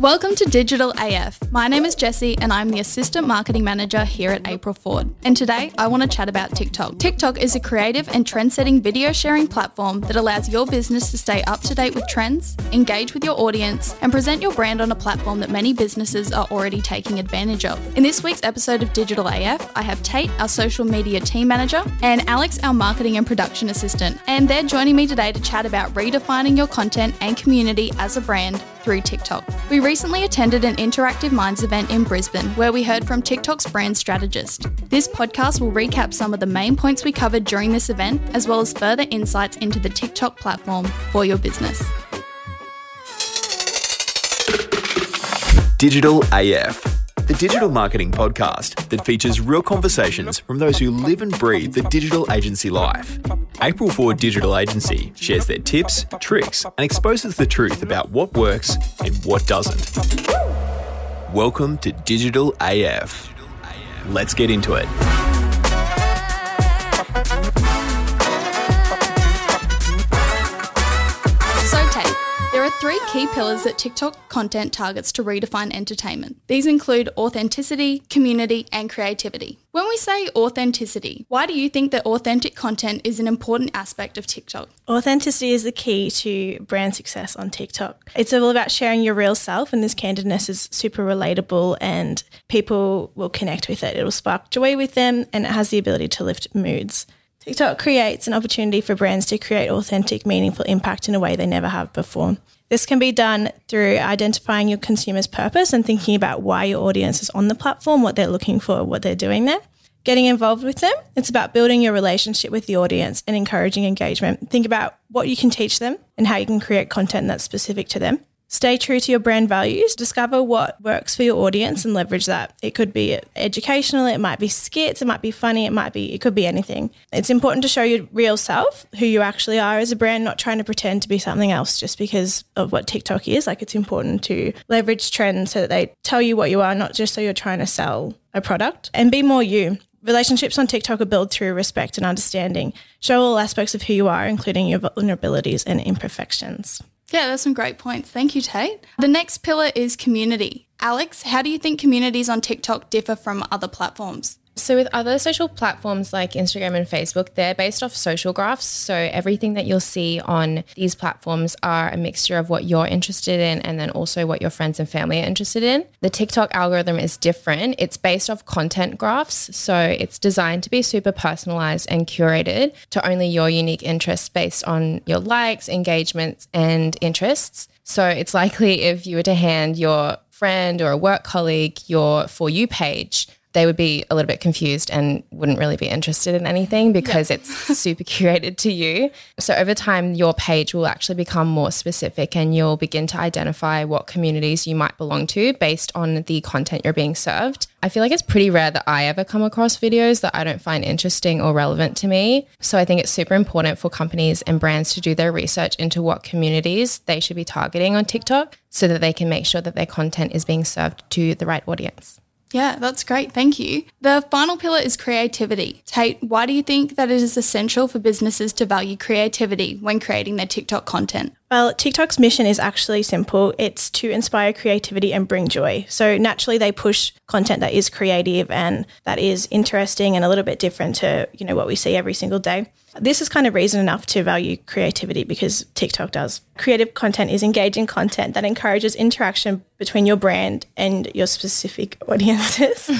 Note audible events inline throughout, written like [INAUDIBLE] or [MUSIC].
Welcome to Digital AF. My name is Jessi and I'm the Assistant Marketing Manager here at April Ford. And today I want to chat about TikTok. TikTok is a creative and trend setting video sharing platform that allows your business to stay up to date with trends, engage with your audience, and present your brand on a platform that many businesses are already taking advantage of. In this week's episode of Digital AF, I have Tate, our social media team manager, and Alex, our marketing and production assistant. And they're joining me today to chat about redefining your content and community as a brand through TikTok. We recently attended an Interactive Minds event in Brisbane where we heard from TikTok's brand strategist. This podcast will recap some of the main points we covered during this event, as well as further insights into the TikTok platform for your business. Digital AF, the digital marketing podcast that features real conversations from those who live and breathe the digital agency life. April Ford Digital Agency shares their tips, tricks, and exposes the truth about what works and what doesn't. Welcome to Digital AF. Let's get into it. Are three key pillars that TikTok content targets to redefine entertainment. These include authenticity, community, and creativity. When we say authenticity, why do you think that authentic content is an important aspect of TikTok? Authenticity is the key to brand success on TikTok. It's all about sharing your real self, and this candidness is super relatable, and people will connect with it. It'll spark joy with them, and it has the ability to lift moods. TikTok creates an opportunity for brands to create authentic, meaningful impact in a way they never have before. This can be done through identifying your consumer's purpose and thinking about why your audience is on the platform, what they're looking for, what they're doing there. Getting involved with them, it's about building your relationship with the audience and encouraging engagement. Think about what you can teach them and how you can create content that's specific to them. Stay true to your brand values. Discover what works for your audience and leverage that. It could be educational, it might be skits, it might be funny, it might be, it could be anything. It's important to show your real self, who you actually are as a brand, not trying to pretend to be something else just because of what TikTok is. Like it's important to leverage trends so that they tell you what you are, not just so you're trying to sell a product and be more you. Relationships on TikTok are built through respect and understanding. Show all aspects of who you are, including your vulnerabilities and imperfections. Yeah, that's some great points. Thank you, Tate. The next pillar is community. Alex, how do you think communities on TikTok differ from other platforms? So, with other social platforms like Instagram and Facebook, they're based off social graphs. So, everything that you'll see on these platforms are a mixture of what you're interested in and then also what your friends and family are interested in. The TikTok algorithm is different. It's based off content graphs. So, it's designed to be super personalized and curated to only your unique interests based on your likes, engagements, and interests. So, it's [LAUGHS] likely if you were to hand your friend or a work colleague your For You page, they would be a little bit confused and wouldn't really be interested in anything because it's [LAUGHS] super curated to you. So over time, your page will actually become more specific and you'll begin to identify what communities you might belong to based on the content you're being served. I feel like it's pretty rare that I ever come across videos that I don't find interesting or relevant to me. So I think it's super important for companies and brands to do their research into what communities they should be targeting on TikTok so that they can make sure that their content is being served to the right audience. Yeah, that's great. Thank you. The final pillar is creativity. Tate, why do you think that it is essential for businesses to value creativity when creating their TikTok content? Well, TikTok's mission is actually simple. It's to inspire creativity and bring joy. So naturally they push content that is creative and that is interesting and a little bit different to, you know, what we see every single day. This is kind of reason enough to value creativity because TikTok does. Creative content is engaging content that encourages interaction between your brand and your specific audiences.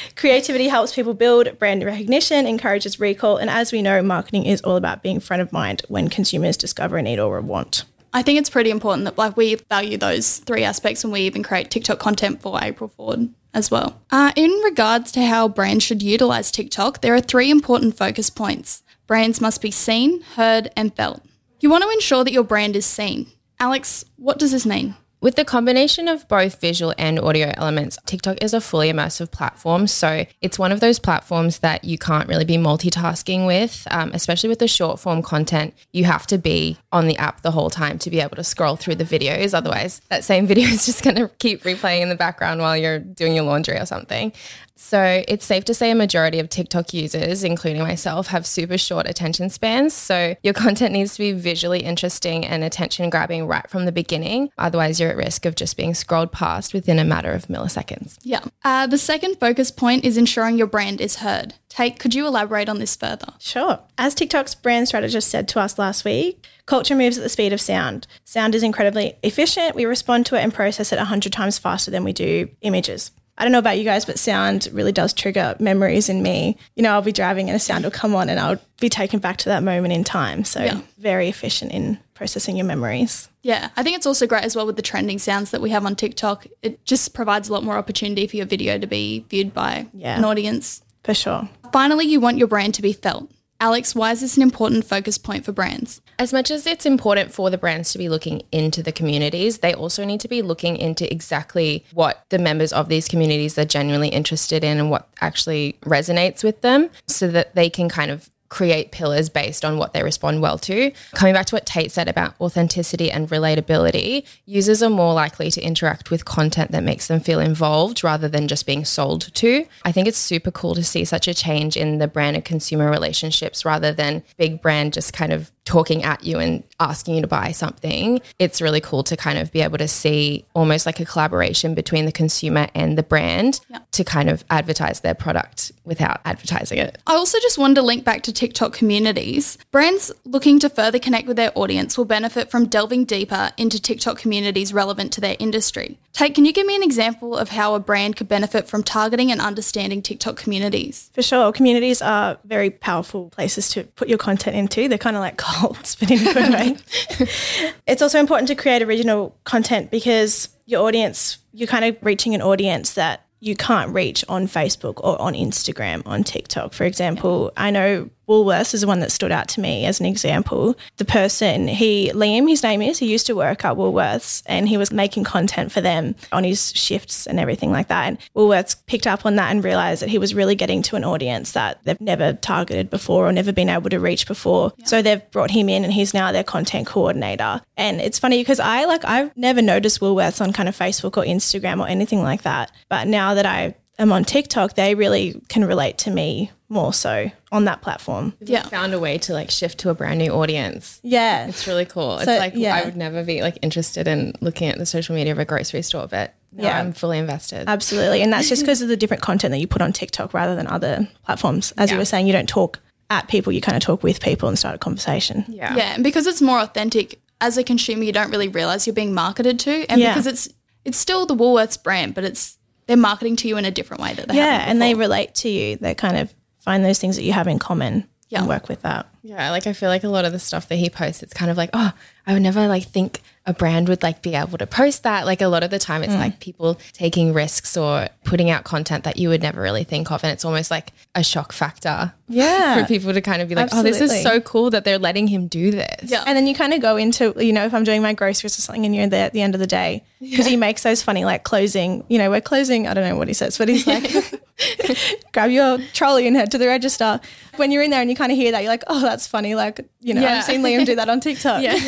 [LAUGHS] creativity helps people build brand recognition, encourages recall, and as we know, marketing is all about being front of mind when consumers discover a need or a want. I think it's pretty important that like we value those three aspects when we even create TikTok content for April Ford as well. Uh, in regards to how brands should utilize TikTok, there are three important focus points. Brands must be seen, heard, and felt. You want to ensure that your brand is seen. Alex, what does this mean? With the combination of both visual and audio elements, TikTok is a fully immersive platform. So it's one of those platforms that you can't really be multitasking with, um, especially with the short form content. You have to be on the app the whole time to be able to scroll through the videos. Otherwise, that same [LAUGHS] video is just going to keep replaying in the background while you're doing your laundry or something. So it's safe to say a majority of TikTok users, including myself, have super short attention spans. So your [LAUGHS] content needs to be visually interesting and attention grabbing right from the beginning. Otherwise, you're at risk of just being scrolled past within a matter of milliseconds. Yeah. Uh, the second focus point is ensuring your brand is heard. Tate, could you elaborate on this further? Sure. As TikTok's brand strategist said to us last week, culture moves at the speed of sound. Sound is incredibly efficient. We respond to it and process it 100 times faster than we do images. I don't know about you guys, but sound really does trigger memories in me. You know, I'll be driving and a sound will come on and I'll be taken back to that moment in time. So, Yeah. very efficient in processing your memories. Yeah, I think it's also great as well with the trending sounds that we have on TikTok. It just provides a lot more opportunity for your video to be viewed by Yeah. an audience. For sure. Finally, you want your brand to be felt. Alex, why is this an important focus point for brands? As much as it's important for the brands to be looking into the communities, they also need to be looking into exactly what the members of these communities are genuinely interested in and what actually resonates with them so that they can kind of create pillars based on what they respond well to. Coming back to what Tate said about authenticity and relatability, users are more likely to interact with content that makes them feel involved rather than just being sold to. I think it's super cool to see such a change in the brand and consumer relationships rather than big brand just kind of talking at you and asking you to buy something. It's really cool to kind of be able to see almost like a collaboration between the consumer and the brand to kind of advertise their product without advertising it. I also just wanted to link back to TikTok communities. Brands looking to further connect with their audience will benefit from delving deeper into TikTok communities relevant to their industry. Tate, can you give me an example of how a brand could benefit from targeting and understanding TikTok communities? For sure. Communities are very powerful places to put your content into. They're kind of like [LAUGHS] oh, cults, but in a [LAUGHS] it's also important to create original content because your audience, you're kind of reaching an audience that you can't reach on Facebook or on Instagram, on TikTok. For example, I know Woolworths is the one that stood out to me as an example. The person, he, Liam, his name is, he used to work at Woolworths and he was making content for them on his shifts and everything like that. And Woolworths picked up on that and realized that he was really getting to an audience that they've never targeted before or never been able to reach before. So they've brought him in and he's now their content coordinator. And it's funny because I like, I've never noticed Woolworths on kind of Facebook or Instagram or anything like that. But now that I am on TikTok, they really can relate to me more so on that platform. Yeah. Found a way to like shift to a brand new audience. Yeah. It's really cool. It's So, like yeah. I would never be like interested in looking at the social media of a grocery store, but now Yeah. I'm fully invested. Absolutely. And that's just [LAUGHS] because of the different content that you put on TikTok rather than other platforms. As you were saying, you don't talk at people, you kind of talk with people and start a conversation. yeah. Yeah, and because it's more authentic, as a consumer, you don't really realize you're being marketed to, and Yeah. because it's it's still the Woolworths brand, but it's they're marketing to you in a different way that they Yeah. And they relate to you. They kind of find those things that you have in common Yeah. and work with that. Yeah, like I feel like a lot of the stuff that he posts, it's kind of like, oh, I would never like think a brand would like be able to post that. Like a lot of the time, it's mm. like people taking risks or putting out content that you would never really think of, and it's almost like a shock factor. [LAUGHS] Yeah. for people to kind of be like, oh, this is so cool that they're letting him do this. Yeah. And then you kind of go into, you know, if I'm doing my groceries or something and you're there at the end of the day, because he makes those funny, like closing, you know, we're closing, I don't know what he says, but he's like, [LAUGHS] grab your trolley and head to the register. When you're in there and you kind of hear that, you're like, oh, that's funny. Like, you know, Yeah. I've seen Liam do that on [LAUGHS] TikTok. Yeah.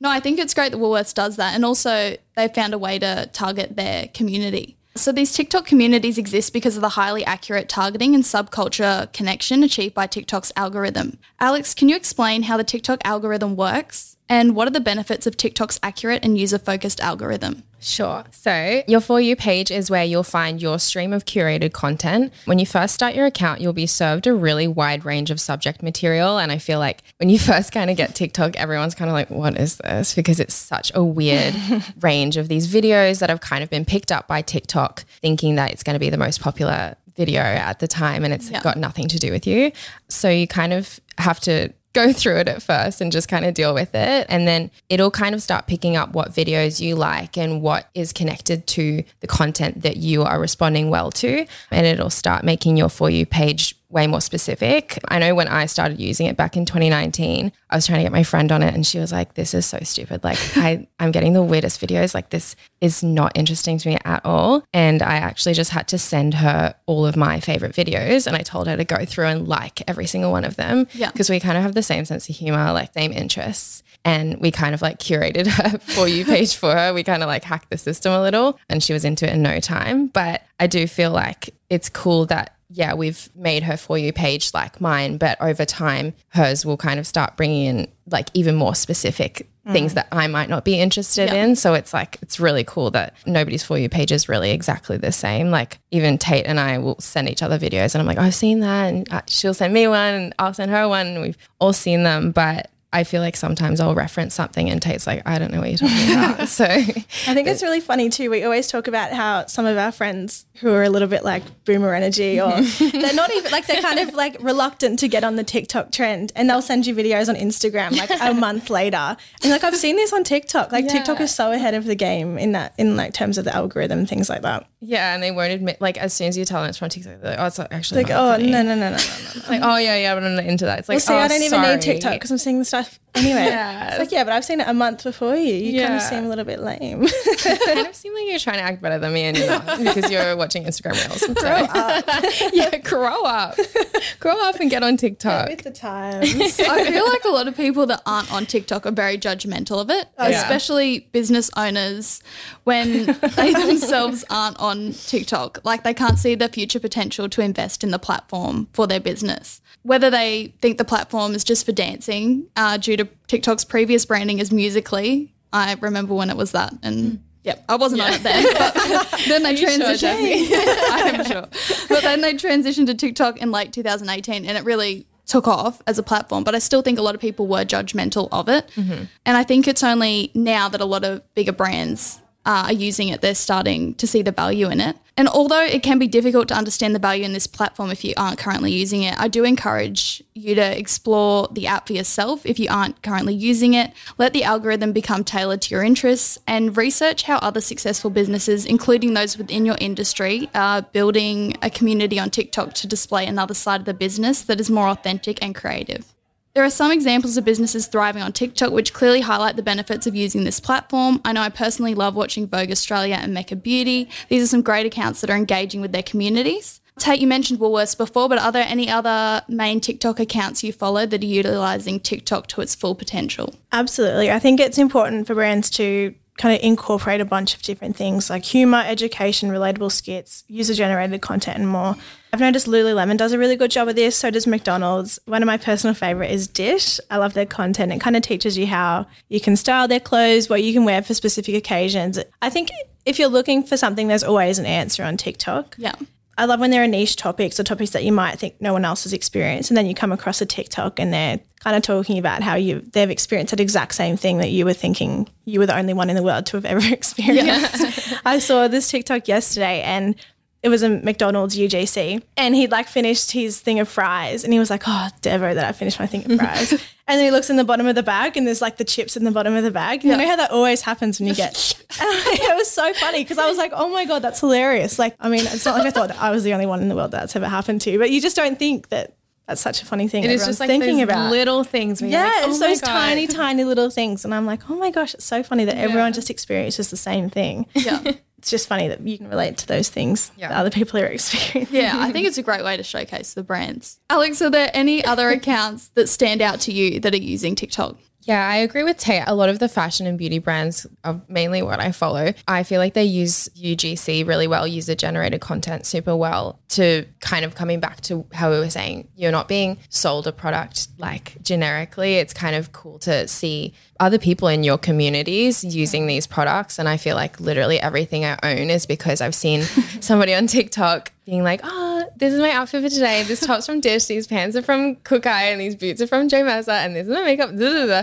No, I think it's great that Woolworths does that. And also, they've found a way to target their community. So, these TikTok communities exist because of the highly accurate targeting and subculture connection achieved by TikTok's algorithm. Alex, can you explain how the TikTok algorithm works and what are the benefits of TikTok's accurate and user focused algorithm? Sure. So, your For You page is where you'll find your stream of curated content. When you first start your account, you'll be served a really wide range of subject material. And I feel like when you [LAUGHS] first kind of get TikTok, everyone's kind of like, what is this? Because it's such a weird [LAUGHS] range of these videos that have kind of been picked up by TikTok, thinking that it's going to be the most popular video at the time and it's got nothing to do with you. So, you kind of have to go through it at first and just kind of deal with it. And then it'll kind of start picking up what videos you like and what is connected to the content that you are responding well to. And it'll start making your For You page way more specific. I know when I started using it back in 2019, I was trying to get my friend on it and she was like, this is so stupid. Like [LAUGHS] I, I'm getting the weirdest videos. Like this is not interesting to me at all. And I actually just had to send her all of my favorite videos and I told her to go through and like every single one of them. Yeah. Because we kind of have the same sense of humor, like same interests. and we kind of like curated [LAUGHS] her for you page for her. We kind of like hacked the system a little and she was into it in no time. But I do feel like it's cool that yeah, we've made her for you page like mine, but over time, hers will kind of start bringing in like even more specific things that I might not be interested Yeah. in. So it's like, it's really cool that nobody's for you page is really exactly the same. Like, even Tate and I will send each other videos, and I'm like, I've seen that. And uh, she'll send me one, and I'll send her one. And we've all seen them. But I feel like sometimes I'll reference something, and Tate's like, I don't know what you're talking about. [LAUGHS] So, I think it's really funny too. We always talk about how some of our friends who are a little bit like boomer energy or [LAUGHS] they're not even like they're kind of like reluctant to get on the TikTok trend and they'll send you videos on Instagram like a [LAUGHS] month later. And like, I've seen this on TikTok. Like TikTok is so ahead of the game in that in like terms of the algorithm things like that. Yeah. And they won't admit, like, as soon as you tell them it's from TikTok, they're like, oh, it's actually Like, not oh funny. no, no, no, no, no. It's like, oh, yeah, yeah, but I'm not into that. It's like, Well, see, oh, I don't even sorry. need TikTok because I'm seeing the stuff anyway. It's like, yeah, but I've seen it a month before you. You kind of seem a little bit lame. [LAUGHS] kind of seem like you're trying to act better than me and you're not [LAUGHS] because you're watching Instagram Reels. grow up. [LAUGHS] yeah, grow up. grow up and get on TikTok. With the times. I feel like a lot of people that aren't on TikTok are very judgmental of it, yeah. especially business owners when they themselves aren't on TikTok. Like they can't see the future potential to invest in the platform for their business. Whether they think the platform is just for dancing uh, due to TikTok's previous branding as Musical.ly. I remember when it was that and. Yep, I wasn't on it then, but [LAUGHS] [LAUGHS] then they sure, transitioned. [LAUGHS] I'm sure. But then they transitioned to TikTok in late 2018 and it really took off as a platform. But I still think a lot of people were judgmental of it. And I think it's only now that a lot of bigger brands uh, are using it, they're starting to see the value in it. And although it can be difficult to understand the value in this platform if you aren't currently using it, I do encourage you to explore the app for yourself if you aren't currently using it. Let the algorithm become tailored to your interests and research how other successful businesses, including those within your industry, are building a community on TikTok to display another side of the business that is more authentic and creative. There are some examples of businesses thriving on TikTok which clearly highlight the benefits of using this platform. I know I personally love watching Vogue Australia and Mecca Beauty. These are some great accounts that are engaging with their communities. Tate, you mentioned Woolworths before, but are there any other main TikTok accounts you follow that are utilising TikTok to its full potential? Absolutely. I think it's important for brands to kind of incorporate a bunch of different things like humor, education, relatable skits, user generated content, and more. I've noticed Lululemon does a really good job of this. So does McDonald's. One of my personal favorite is Dissh. I love their content. It kind of teaches you how you can style their clothes, what you can wear for specific occasions. I think if you're looking for something, there's always an answer on TikTok. Yeah. I love when there are niche topics or topics that you might think no one else has experienced, and then you come across a TikTok and they're kind of talking about how you they've experienced that exact same thing that you were thinking you were the only one in the world to have ever [LAUGHS] experienced. I saw this TikTok yesterday, and it was a McDonald's UGC, and he'd like finished his thing of fries, and he was like, "Oh, Devo, that I finished my thing of fries." [LAUGHS] and then he looks in the bottom of the bag, and there's like the chips in the bottom of the bag. You know how that always happens when you get. [LAUGHS] It was so funny because I was like, "Oh my god, that's hilarious!" Like, I mean, it's not like I thought I was the only one in the world that's ever happened to, but you just don't think that that's such a funny thing. It is everyone's just like thinking about little things. Yeah, like, oh it's those God. tiny, tiny little things. And I'm like, oh my gosh, it's so funny that everyone just experiences the same thing. Yeah. [LAUGHS] It's just funny that you can relate to those things Yeah. that other people are [LAUGHS] experiencing. Yeah, I think it's a great way to showcase the brands. Alex, are there any other [LAUGHS] accounts that stand out to you that are using TikTok? Yeah, I agree with Tate. A lot of the fashion and beauty brands are mainly what I follow. I feel like they use UGC really well, user generated content super well to kind of coming back to how we were saying, you're not being sold a product like generically. It's kind of cool to see other people in your communities using these products. And I feel like literally everything I own is because I've seen [LAUGHS] somebody on TikTok being like, oh, this is my outfit for today. This [LAUGHS] top's from Dissh, these pants are from Kookai, and these boots are from Jo Mercer, and this is my makeup. da, da, da.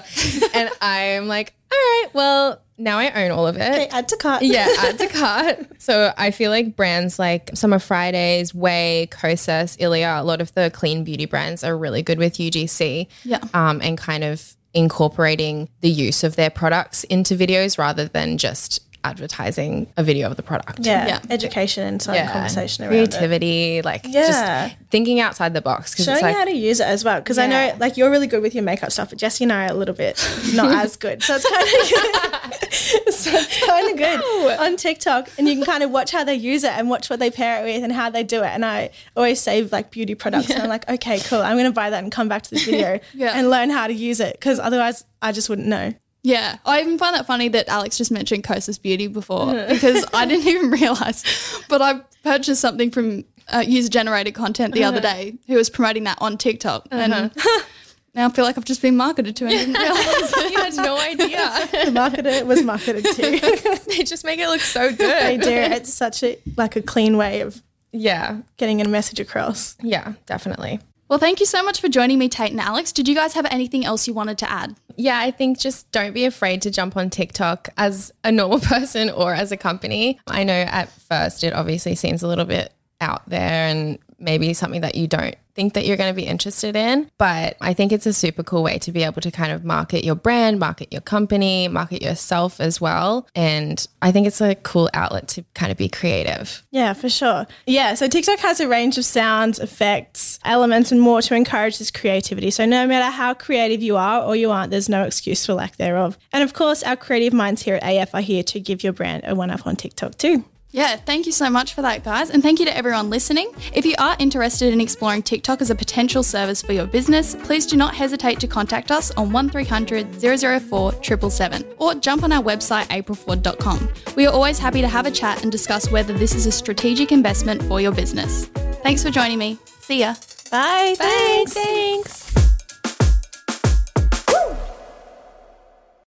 and I'm like, all right, well, now I own all of it. Okay, add to cart. [LAUGHS] Yeah, add to [LAUGHS] cart. So I feel like brands like Summer Fridays, Way, Kosas, Ilia, a lot of the clean beauty brands are really good with UGC. Yeah. Um, and kind of incorporating the use of their products into videos rather than just advertising a video of the product. Yeah, Yeah. education and some Yeah. conversation around it. creativity, like Yeah. just thinking outside the box. Because Showing it's like, you how to use it as well. Because I know, like, you're really good with your makeup stuff, but Jessi and I are a little bit not [LAUGHS] as good. So it's kind of [LAUGHS] [LAUGHS] so it's kind of good on TikTok, and you can kind of watch how they use it and watch what they pair it with and how they do it. And I always save like beauty products, and I'm like, okay, cool, I'm gonna buy that and come back to this video Yeah. and learn how to use it because otherwise I just wouldn't know. Yeah, I even find that funny that Alex just mentioned Kosas Beauty before [LAUGHS] because I didn't even realize. But I purchased something from uh, user generated content the other day who was promoting that on TikTok, and [LAUGHS] now I feel like I've just been marketed to and didn't [LAUGHS] realize. you had no idea. The marketer was marketed to. they just make it look so good. they do. It's such a like a clean way of Yeah. getting a message across. Yeah, definitely. well, thank you so much for joining me, Tate and Alex. Did you guys have anything else you wanted to add? Yeah, I think just don't be afraid to jump on TikTok as a normal [LAUGHS] person or as a company. I know at first it obviously seems a little bit out there and maybe something that you don't think that you're going to be interested in, but I think it's a super cool way to be able to kind of market your brand, market your company, market yourself as well. And I think it's a cool outlet to kind of be creative. Yeah, for sure. Yeah, so TikTok has a range of sounds, effects, elements, and more to encourage this creativity. So no matter how creative you are or you aren't, there's no excuse for lack thereof. And of course, our creative minds here at AF are here to give your brand a one up on TikTok too. Yeah, thank you so much for that, guys. And thank you to everyone listening. If you are interested in exploring TikTok as a potential service for your business, please do not hesitate to contact us on 1300 004 777 or jump on our website, aprilford.com. We are always happy to have a chat and discuss whether this is a strategic investment for your business. Thanks for joining me. See ya. Bye. Thanks. Thanks.